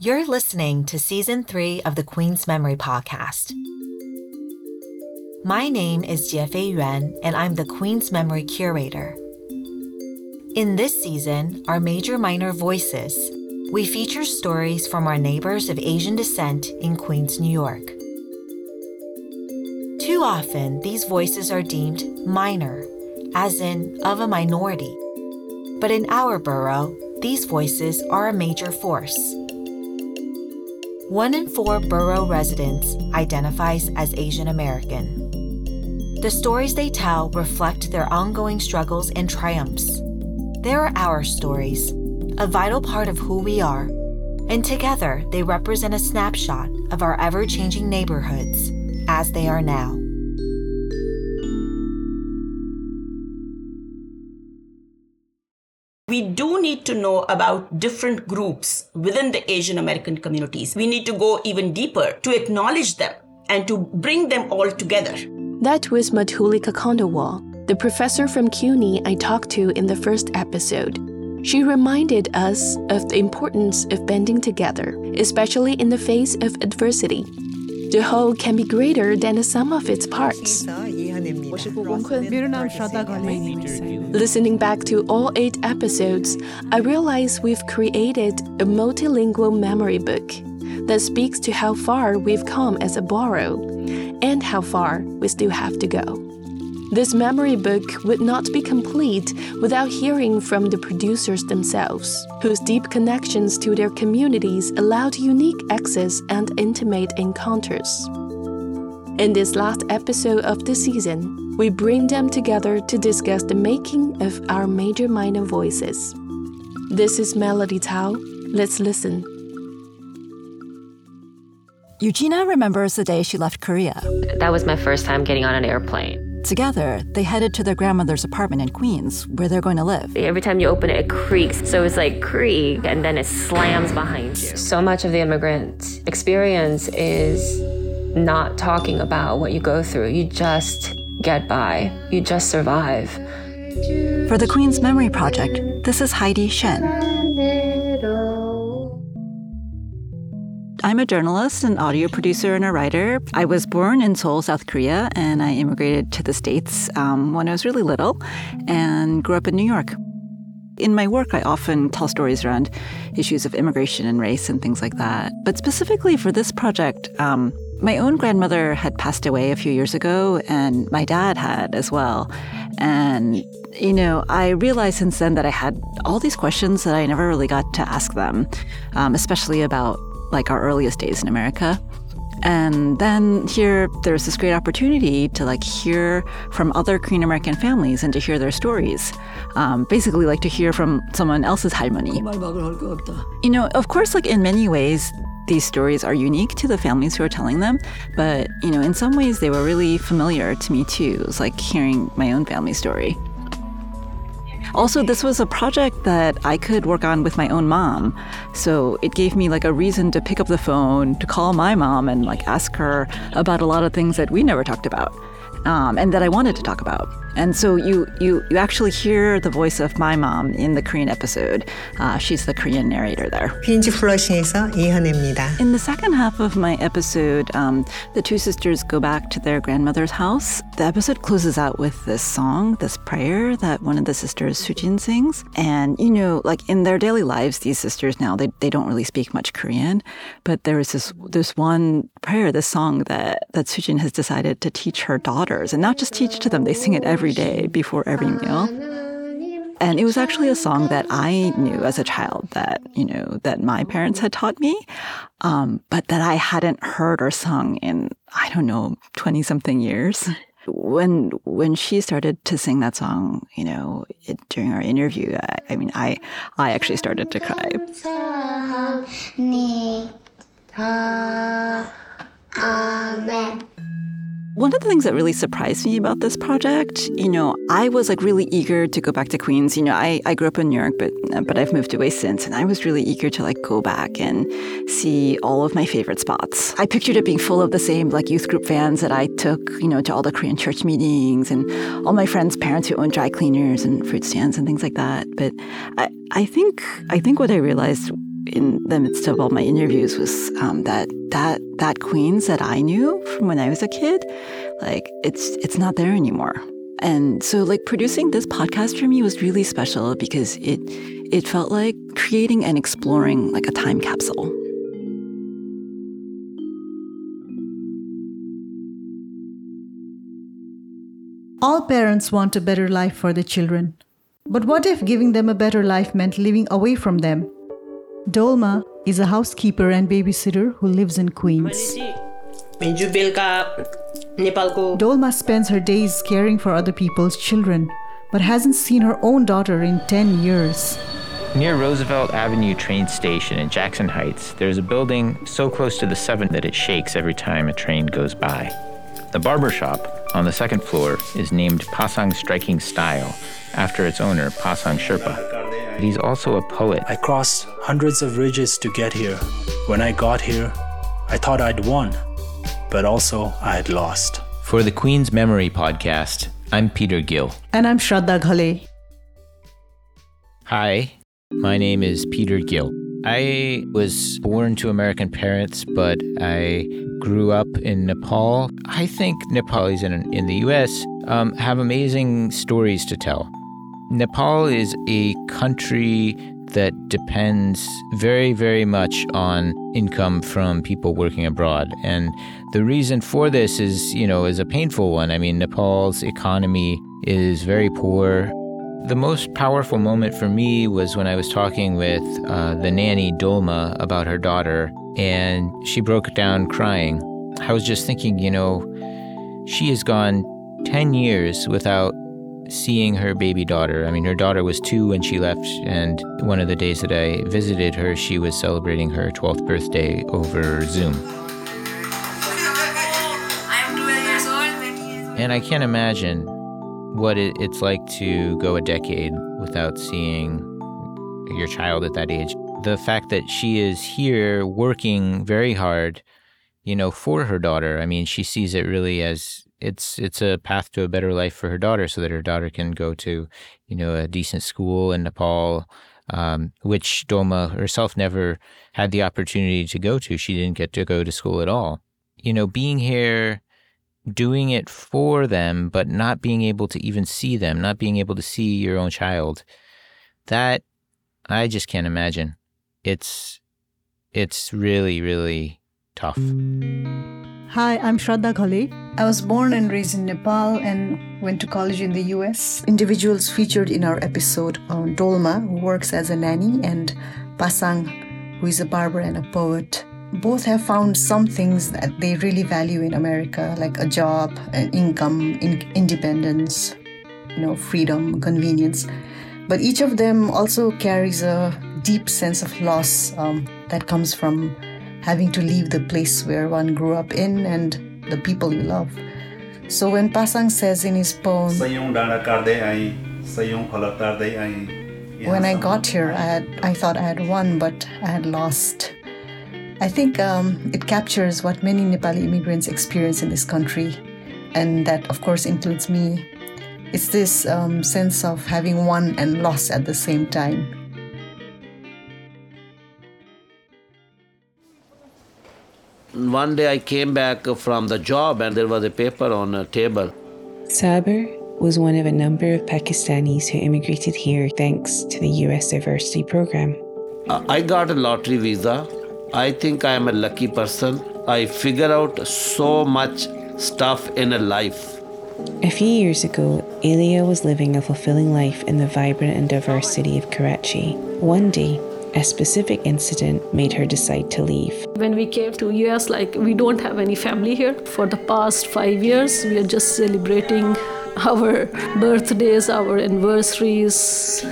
You're listening to season three of the Queens Memory podcast. My name is Jiefei Yuan, and I'm the Queens Memory curator. In this season, our major minor voices, we feature stories from our neighbors of Asian descent in Queens, New York. Too often, these voices are deemed minor, as in of a minority. But in our borough, these voices are a major force. One in four borough residents identifies as Asian American. The stories they tell reflect their ongoing struggles and triumphs. They are our stories, a vital part of who we are, and together they represent a snapshot of our ever changing neighborhoods as they are now. We do need to know about different groups within the Asian American communities. We need to go even deeper to acknowledge them and to bring them all together. That was Madhulika Khandelwal, the professor from CUNY I talked to in the first episode. She reminded us of the importance of banding together, especially in the face of adversity. The whole can be greater than the sum of its parts. Listening back to all eight episodes, I realize we've created a multilingual memory book that speaks to how far we've come as a borough and how far we still have to go. This memory book would not be complete without hearing from the producers themselves, whose deep connections to their communities allowed unique access and intimate encounters. In this last episode of the season, we bring them together to discuss the making of our major minor voices. This is Melody Cao. Let's listen. Eugenia remembers the day she left Korea. That was my first time getting on an airplane. Together, they headed to their grandmother's apartment in Queens, where they're going to live. Every time you open it, it creaks. So it's like creak, and then it slams behind you. So much of the immigrant experience is not talking about what you go through. You just get by, you just survive. For the Queens Memory Project, this is Heidi Shin. I'm a journalist, an audio producer, and a writer. I was born in Seoul, South Korea, and I immigrated to the States um, when I was really little and grew up in New York. In my work, I often tell stories around issues of immigration and race and things like that. But specifically for this project, um, my own grandmother had passed away a few years ago, and my dad had as well. And, you know, I realized since then that I had all these questions that I never really got to ask them, um, especially about like our earliest days in America. And then here, there's this great opportunity to like hear from other Korean American families and to hear their stories. Um, basically, like to hear from someone else's halmoni. You know, of course, like in many ways, these stories are unique to the families who are telling them, but you know, in some ways, they were really familiar to me too. It was like hearing my own family story. Also, this was a project that I could work on with my own mom. So it gave me like a reason to pick up the phone, to call my mom and like ask her about a lot of things that we never talked about um, and that I wanted to talk about. And so you, you, you actually hear the voice of my mom in the Korean episode. Uh, she's the Korean narrator there. 퀸즈 플러싱에서 이현애입니다. In the second half of my episode, um, the two sisters go back to their grandmother's house. The episode closes out with this song, this prayer that one of the sisters, Sujin, sings. And, you know, like in their daily lives, these sisters now, they, they don't really speak much Korean. But there is this, this one prayer, this song that, that Sujin has decided to teach her daughters. And not just teach to them, they sing it every day before every meal. And it was actually a song that I knew as a child that, you know, that my parents had taught me, um, but that I hadn't heard or sung in, I don't know, 20 something years. When when she started to sing that song, you know, it, during our interview, I, I mean, I I actually started to cry. One of the things that really surprised me about this project, you know, I was like really eager to go back to Queens. You know, I, I grew up in New York, but uh, but I've moved away since, and I was really eager to like go back and see all of my favorite spots. I pictured it being full of the same like youth group fans that I took, you know, to all the Korean church meetings, and all my friends' parents who own dry cleaners and fruit stands and things like that. But I I think I think what I realized in the midst of all my interviews was um, that that that Queens that I knew from when I was a kid, like it's it's not there anymore. And so like producing this podcast for me was really special because it it felt like creating and exploring like a time capsule. All parents want a better life for their children. But what if giving them a better life meant living away from them? Dolma is a housekeeper and babysitter who lives in Queens. Dolma spends her days caring for other people's children, but hasn't seen her own daughter in 10 years. Near Roosevelt Avenue train station in Jackson Heights, there's a building so close to the 7 that it shakes every time a train goes by. The barber shop on the second floor is named Pasang Striking Style after its owner, Pasang Sherpa. He's also a poet. I crossed hundreds of ridges to get here. When I got here, I thought I'd won, but also I had lost. For the Queens Memory podcast, I'm Peter Gill. And I'm Shraddha Ghale. Hi, my name is Peter Gill. I was born to American parents, but I grew up in Nepal. I think Nepalis in, in the US um, have amazing stories to tell. Nepal is a country that depends very, very much on income from people working abroad. And the reason for this is, you know, is a painful one. I mean, Nepal's economy is very poor. The most powerful moment for me was when I was talking with uh, the nanny Dolma about her daughter, and she broke down crying. I was just thinking, you know, she has gone 10 years without seeing her baby daughter. I mean, her daughter was two when she left, and one of the days that I visited her, she was celebrating her 12th birthday over Zoom. And I can't imagine what it, it's like to go a decade without seeing your child at that age. The fact that she is here working very hard, you know, for her daughter. I mean, she sees it really as it's it's a path to a better life for her daughter, so that her daughter can go to, you know, a decent school in Nepal, um, which Dolma herself never had the opportunity to go to. She didn't get to go to school at all. You know, being here doing it for them, but not being able to even see them, not being able to see your own child, that I just can't imagine. It's it's really, really tough. Hi, I'm Shraddha Ghale. I was born and raised in Nepal and went to college in the US. Individuals featured in our episode on Dolma, who works as a nanny, and Pasang, who is a barber and a poet both have found some things that they really value in America, like a job, an income, in- independence, you know, freedom, convenience. But each of them also carries a deep sense of loss um, that comes from having to leave the place where one grew up in and the people you love. So when Pasang says in his poem, when I got here, I, had, I thought I had won, but I had lost. I think um, it captures what many Nepali immigrants experience in this country, and that, of course, includes me. It's this um, sense of having won and lost at the same time. One day I came back from the job and there was a paper on a table. Saber was one of a number of Pakistanis who immigrated here thanks to the US diversity program. I got a lottery visa I think I am a lucky person. I figure out so much stuff in a life. A few years ago, Elia was living a fulfilling life in the vibrant and diverse city of Karachi. One day, a specific incident made her decide to leave. When we came to US, like we don't have any family here. For the past five years, we are just celebrating our birthdays, our anniversaries,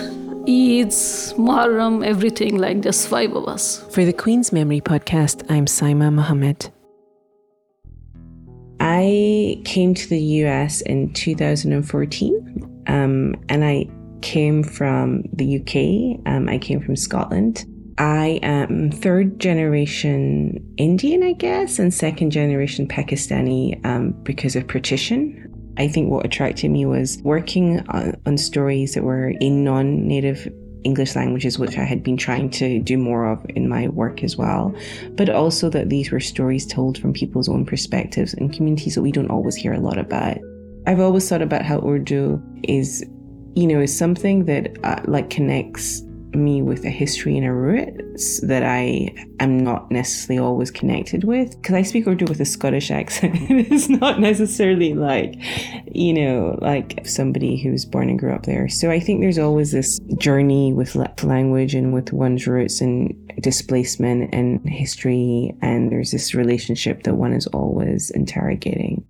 Eids, Muharram, everything, like just five of us. For the Queens Memory podcast, I'm Saima Mohammed. I came to the US in 2014, um, and I came from the UK. Um, I came from Scotland. I am third generation Indian, I guess, and second generation Pakistani um, because of partition. I think what attracted me was working on, on stories that were in non native English languages, which I had been trying to do more of in my work as well, but also that these were stories told from people's own perspectives and communities that we don't always hear a lot about. I've always thought about how Urdu is, you know, is something that uh, like connects me with a history and a roots that I am not necessarily always connected with. Because I speak Urdu with a Scottish accent. it's not necessarily like, you know, like somebody who's born and grew up there. So I think there's always this journey with language and with one's roots and displacement and history. And there's this relationship that one is always interrogating.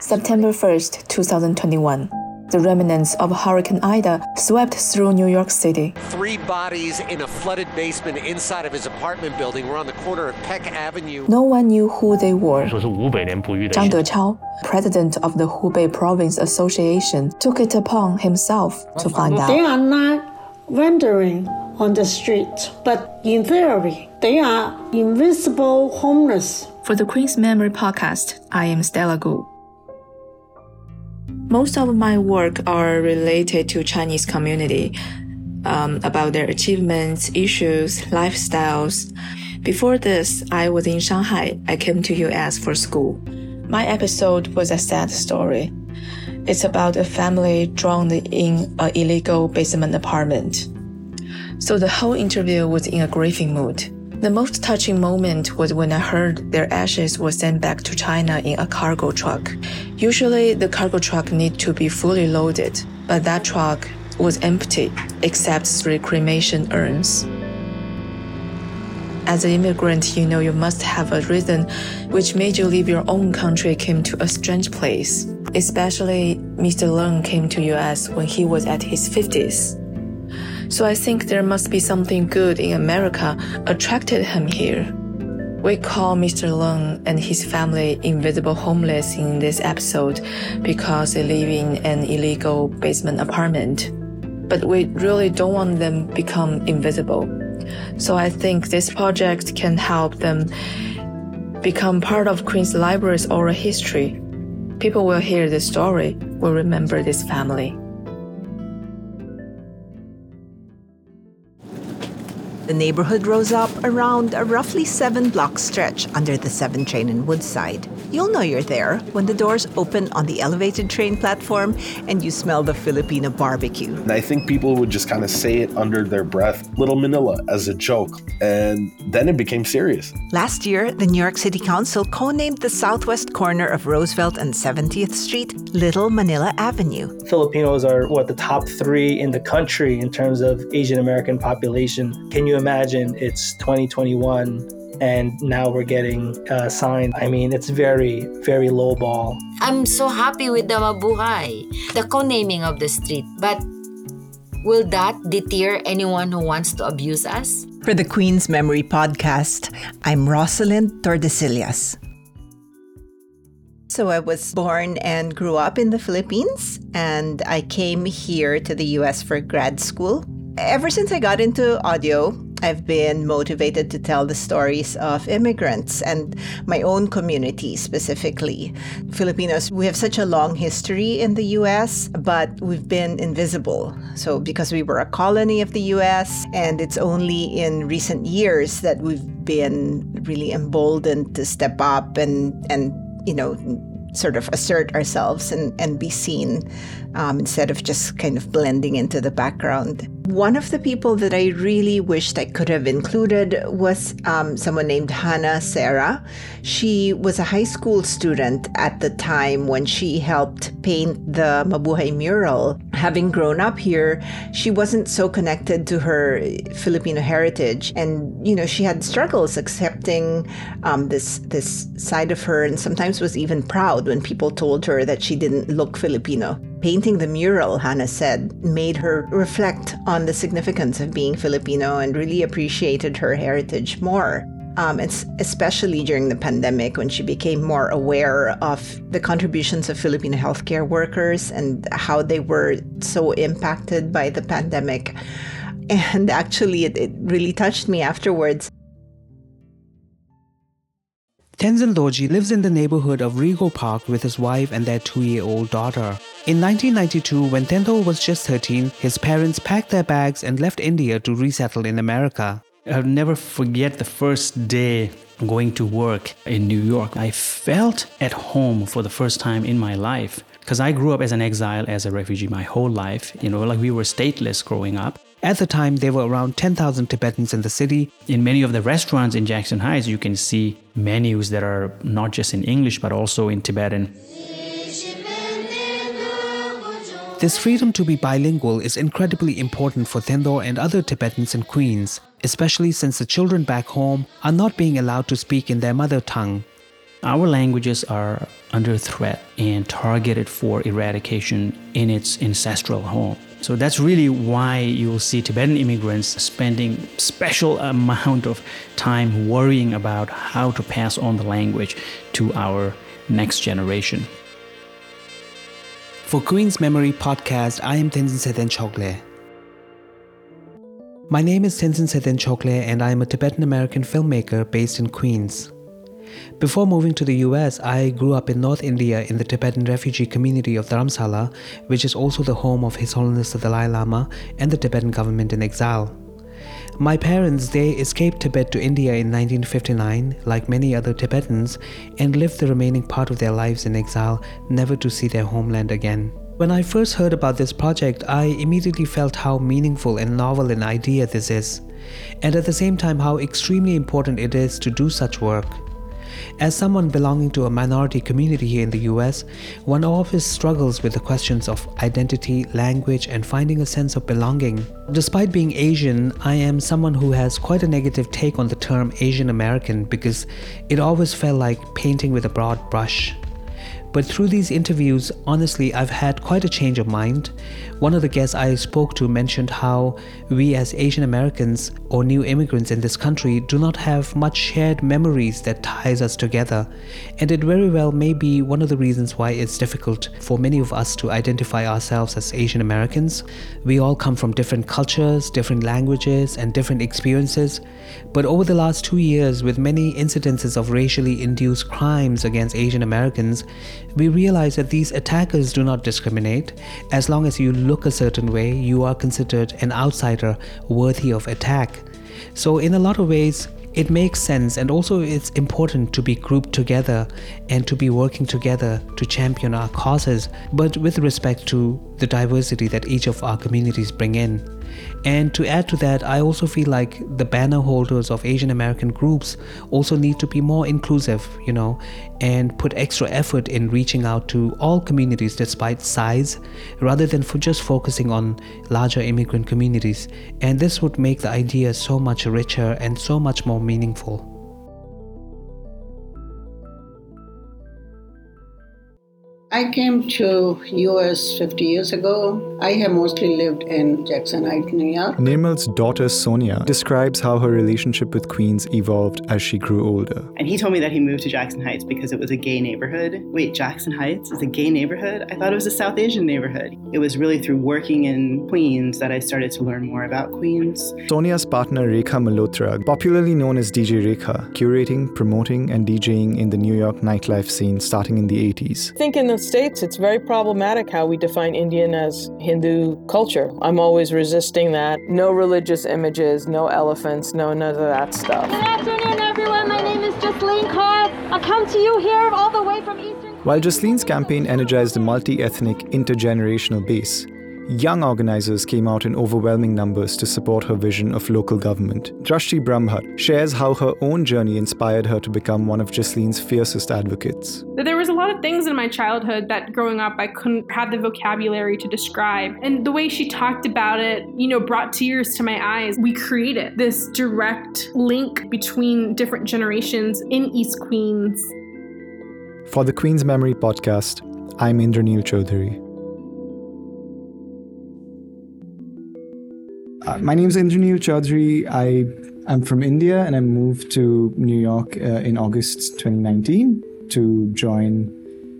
September 1st, 2021. The remnants of Hurricane Ida swept through New York City. Three bodies in a flooded basement inside of his apartment building were on the corner of Peck Avenue. No one knew who they were. Zhang Dechao, president of the Hubei Province Association, took it upon himself to find out. They are not wandering on the street, but in theory, they are invisible homeless. For the Queens Memory podcast, I am Stella Gu. Most of my work are related to Chinese community, um, about their achievements, issues, lifestyles. Before this, I was in Shanghai. I came to US for school. My episode was a sad story. It's about a family drowned in an illegal basement apartment. So the whole interview was in a grieving mood. The most touching moment was when I heard their ashes were sent back to China in a cargo truck. Usually, the cargo truck need to be fully loaded, but that truck was empty except three cremation urns. As an immigrant, you know you must have a reason which made you leave your own country came to a strange place. Especially Mr. Leung came to US when he was at his 50s. So I think there must be something good in America attracted him here. We call Mr. Leung and his family invisible homeless in this episode because they live in an illegal basement apartment. But we really don't want them become invisible. So I think this project can help them become part of Queens Library's oral history. People will hear this story, will remember this family. The neighborhood rose up around a roughly seven block stretch under the 7 train in Woodside. You'll know you're there when the doors open on the elevated train platform and you smell the Filipino barbecue. And I think people would just kind of say it under their breath, Little Manila, as a joke. And then it became serious. Last year, the New York City Council co named the southwest corner of Roosevelt and 70th Street Little Manila Avenue. Filipinos are, what, the top three in the country in terms of Asian American population. Can you imagine it's 2021 and now we're getting uh, signed. I mean, it's very, very low ball. I'm so happy with the Mabuhay, the co-naming of the street, but will that deter anyone who wants to abuse us? For the Queen's Memory podcast, I'm Rosalind Tordesillas. So I was born and grew up in the Philippines, and I came here to the US for grad school. Ever since I got into audio, I've been motivated to tell the stories of immigrants and my own community specifically. Filipinos, we have such a long history in the US, but we've been invisible. So, because we were a colony of the US, and it's only in recent years that we've been really emboldened to step up and, and you know, sort of assert ourselves and, and be seen um, instead of just kind of blending into the background. One of the people that I really wished I could have included was um, someone named Hannah Sarah. She was a high school student at the time when she helped paint the Mabuhay mural. Having grown up here, she wasn't so connected to her Filipino heritage, and you know she had struggles accepting um, this this side of her, and sometimes was even proud when people told her that she didn't look Filipino. Painting the mural, Hannah said, made her reflect on the significance of being Filipino and really appreciated her heritage more. Um, especially during the pandemic when she became more aware of the contributions of Filipino healthcare workers and how they were so impacted by the pandemic. And actually, it, it really touched me afterwards. Tenzin Dorji lives in the neighborhood of Rego Park with his wife and their two year old daughter. In 1992, when Tendor was just 13, his parents packed their bags and left India to resettle in America. I'll never forget the first day going to work in New York. I felt at home for the first time in my life because I grew up as an exile, as a refugee my whole life. You know, like we were stateless growing up. At the time, there were around 10,000 Tibetans in the city. In many of the restaurants in Jackson Heights, you can see menus that are not just in English but also in Tibetan. This freedom to be bilingual is incredibly important for Tendor and other Tibetans in Queens, especially since the children back home are not being allowed to speak in their mother tongue. Our languages are under threat and targeted for eradication in its ancestral home. So that's really why you'll see Tibetan immigrants spending special amount of time worrying about how to pass on the language to our next generation. For Queens Memory podcast, I am Tenzin Seten Chokle. My name is Tenzin Seten Chokle, and I am a Tibetan American filmmaker based in Queens. Before moving to the US, I grew up in North India in the Tibetan refugee community of Dharamsala, which is also the home of His Holiness the Dalai Lama and the Tibetan government in exile. My parents, they escaped Tibet to India in 1959, like many other Tibetans, and lived the remaining part of their lives in exile, never to see their homeland again. When I first heard about this project, I immediately felt how meaningful and novel an idea this is, and at the same time, how extremely important it is to do such work. As someone belonging to a minority community here in the US, one always struggles with the questions of identity, language, and finding a sense of belonging. Despite being Asian, I am someone who has quite a negative take on the term Asian American because it always felt like painting with a broad brush. But through these interviews, honestly, I've had quite a change of mind. One of the guests I spoke to mentioned how we, as Asian Americans or new immigrants in this country, do not have much shared memories that ties us together. And it very well may be one of the reasons why it's difficult for many of us to identify ourselves as Asian Americans. We all come from different cultures, different languages, and different experiences. But over the last two years, with many incidences of racially induced crimes against Asian Americans, we realize that these attackers do not discriminate. As long as you look a certain way, you are considered an outsider worthy of attack. So, in a lot of ways, it makes sense and also it's important to be grouped together and to be working together to champion our causes, but with respect to the diversity that each of our communities bring in. And to add to that, I also feel like the banner holders of Asian American groups also need to be more inclusive, you know, and put extra effort in reaching out to all communities despite size, rather than for just focusing on larger immigrant communities. And this would make the idea so much richer and so much more meaningful. I came to US 50 years ago. I have mostly lived in Jackson Heights, New York. Nirmal's daughter Sonia describes how her relationship with Queens evolved as she grew older. And he told me that he moved to Jackson Heights because it was a gay neighborhood. Wait, Jackson Heights is a gay neighborhood? I thought it was a South Asian neighborhood. It was really through working in Queens that I started to learn more about Queens. Sonia's partner Rekha Malhotra, popularly known as DJ Rekha, curating, promoting, and DJing in the New York nightlife scene starting in the 80s. I think in the States, it's very problematic how we define Indian as Hindu culture. I'm always resisting that. No religious images, no elephants, no none of that stuff. Good afternoon, everyone. My name is Jaslin Kaur. I come to you here all the way from Eastern. While Jaslin's campaign energized a multi ethnic, intergenerational base, young organizers came out in overwhelming numbers to support her vision of local government. Drashti Brahmbhatt shares how her own journey inspired her to become one of Jaslin's fiercest advocates. There was a lot of things in my childhood that growing up I couldn't have the vocabulary to describe. And the way she talked about it, you know, brought tears to my eyes. We created this direct link between different generations in East Queens. For the Queen's Memory podcast, I'm Indraneel Choudhury. Uh, my name is Indraneel Choudhury. I am from India and I moved to New York uh, in August 2019 to join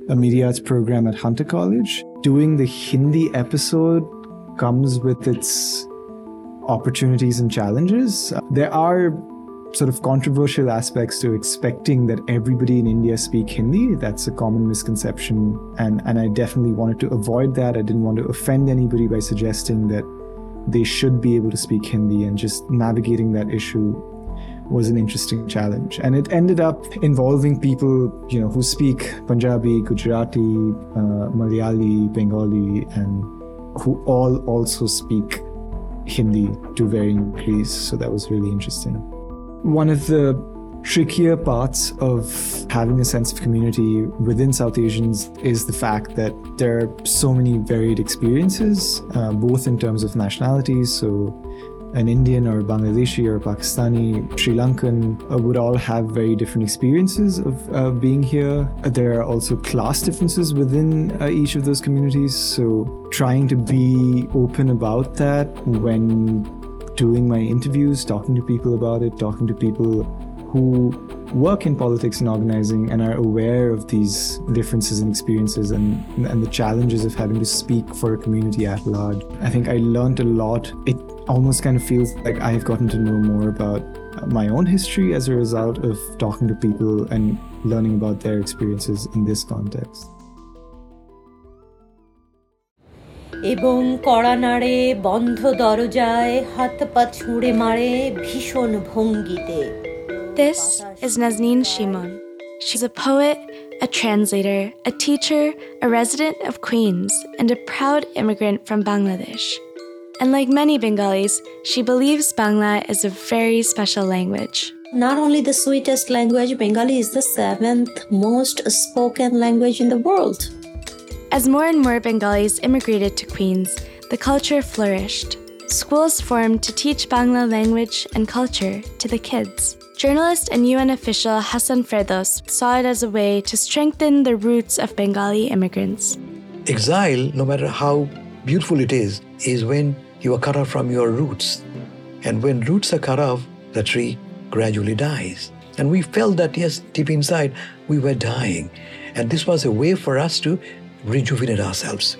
a media arts program at Hunter College. Doing the Hindi episode comes with its opportunities and challenges. There are sort of controversial aspects to expecting that everybody in India speak Hindi. That's a common misconception. And, and I definitely wanted to avoid that. I didn't want to offend anybody by suggesting that they should be able to speak Hindi and just navigating that issue was an interesting challenge. And it ended up involving people, you know, who speak Punjabi, Gujarati, uh, Malayali, Bengali, and who all also speak Hindi to varying degrees. So that was really interesting. One of the trickier parts of having a sense of community within South Asians is the fact that there are so many varied experiences, uh, both in terms of nationalities. So an Indian or a Bangladeshi or Pakistani, Sri Lankan uh, would all have very different experiences of uh, being here. There are also class differences within uh, each of those communities. So trying to be open about that when doing my interviews, talking to people about it, talking to people who work in politics and organizing and are aware of these differences in experiences and, and the challenges of having to speak for a community at large. I think I learned a lot. It almost kind of feels like I've gotten to know more about my own history as a result of talking to people and learning about their experiences in this context. এবং কড়া নাড়ে বন্ধ দরজায় হাত পা ছুঁড়ে মারে ভীষণ ভঙ্গিতে this is Nazneen Seamon. She's a poet, a translator, a teacher, a resident of Queens, and a proud immigrant from Bangladesh. And like many Bengalis, she believes Bangla is a very special language. Not only the sweetest language, Bengali is the seventh most spoken language in the world. As more and more Bengalis immigrated to Queens, the culture flourished. Schools formed to teach Bangla language and culture to the kids. Journalist and UN official Hasan Ferdous saw it as a way to strengthen the roots of Bengali immigrants. Exile, no matter how beautiful it is, is when you are cut off from your roots. And when roots are cut off, the tree gradually dies. And we felt that, yes, deep inside, we were dying. And this was a way for us to rejuvenate ourselves.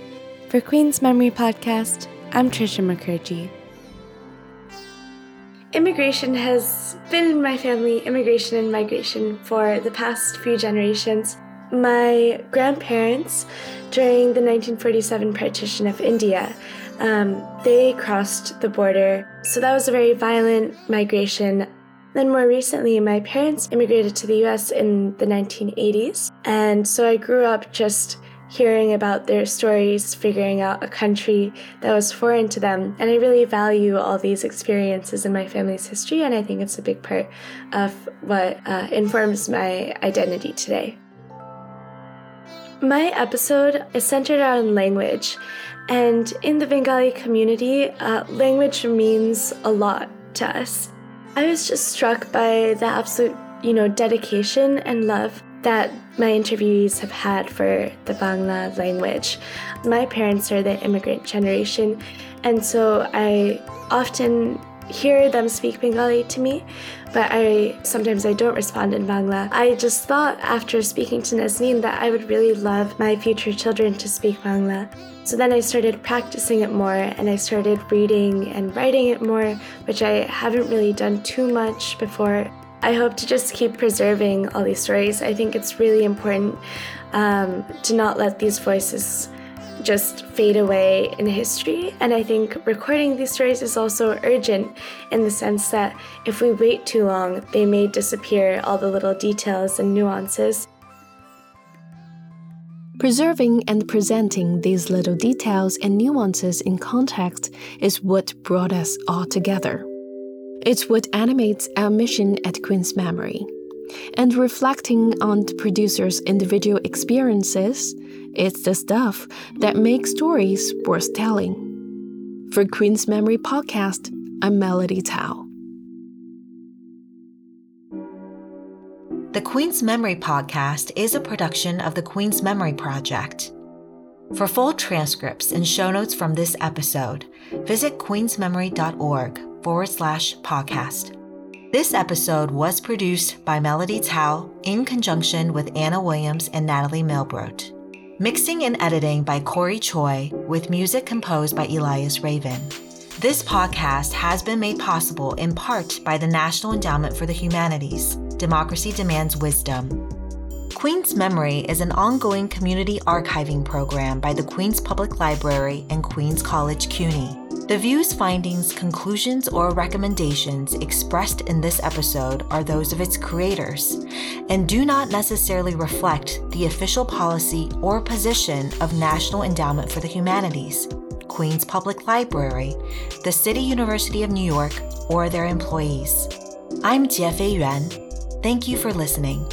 For Queens Memory Podcast, I'm Trisha Mukherjee. Immigration has been in my family, immigration and migration, for the past few generations. My grandparents, during the 1947 partition of India, um, they crossed the border. So that was a very violent migration. Then, more recently, my parents immigrated to the US in the 1980s. And so I grew up just hearing about their stories, figuring out a country that was foreign to them. And I really value all these experiences in my family's history, and I think it's a big part of what uh, informs my identity today. My episode is centered on language, and in the Bengali community, uh, language means a lot to us. I was just struck by the absolute, you know, dedication and love that my interviewees have had for the Bangla language. My parents are the immigrant generation, and so I often hear them speak Bengali to me, but I sometimes I don't respond in Bangla. I just thought after speaking to Nazneen that I would really love my future children to speak Bangla. So then I started practicing it more and I started reading and writing it more, which I haven't really done too much before. I hope to just keep preserving all these stories. I think it's really important um, to not let these voices just fade away in history. And I think recording these stories is also urgent in the sense that if we wait too long, they may disappear, all the little details and nuances. Preserving and presenting these little details and nuances in context is what brought us all together. It's what animates our mission at Queens Memory. And reflecting on the producer's individual experiences, it's the stuff that makes stories worth telling. For Queens Memory Podcast, I'm Melody Cao. The Queens Memory Podcast is a production of the Queens Memory Project. For full transcripts and show notes from this episode, visit queensmemory.org forward slash podcast. This episode was produced by Melody Cao in conjunction with Anna Williams and Natalie Milbrodt. Mixing and editing by Cory Choy, with music composed by Elias Ravin. This podcast has been made possible in part by the National Endowment for the Humanities. Democracy Demands Wisdom. Queens Memory is an ongoing community archiving program by the Queens Public Library and Queens College CUNY. The views, findings, conclusions, or recommendations expressed in this episode are those of its creators and do not necessarily reflect the official policy or position of National Endowment for the Humanities, Queens Public Library, the City University of New York, or their employees. I'm Jiefei Yuan. Thank you for listening.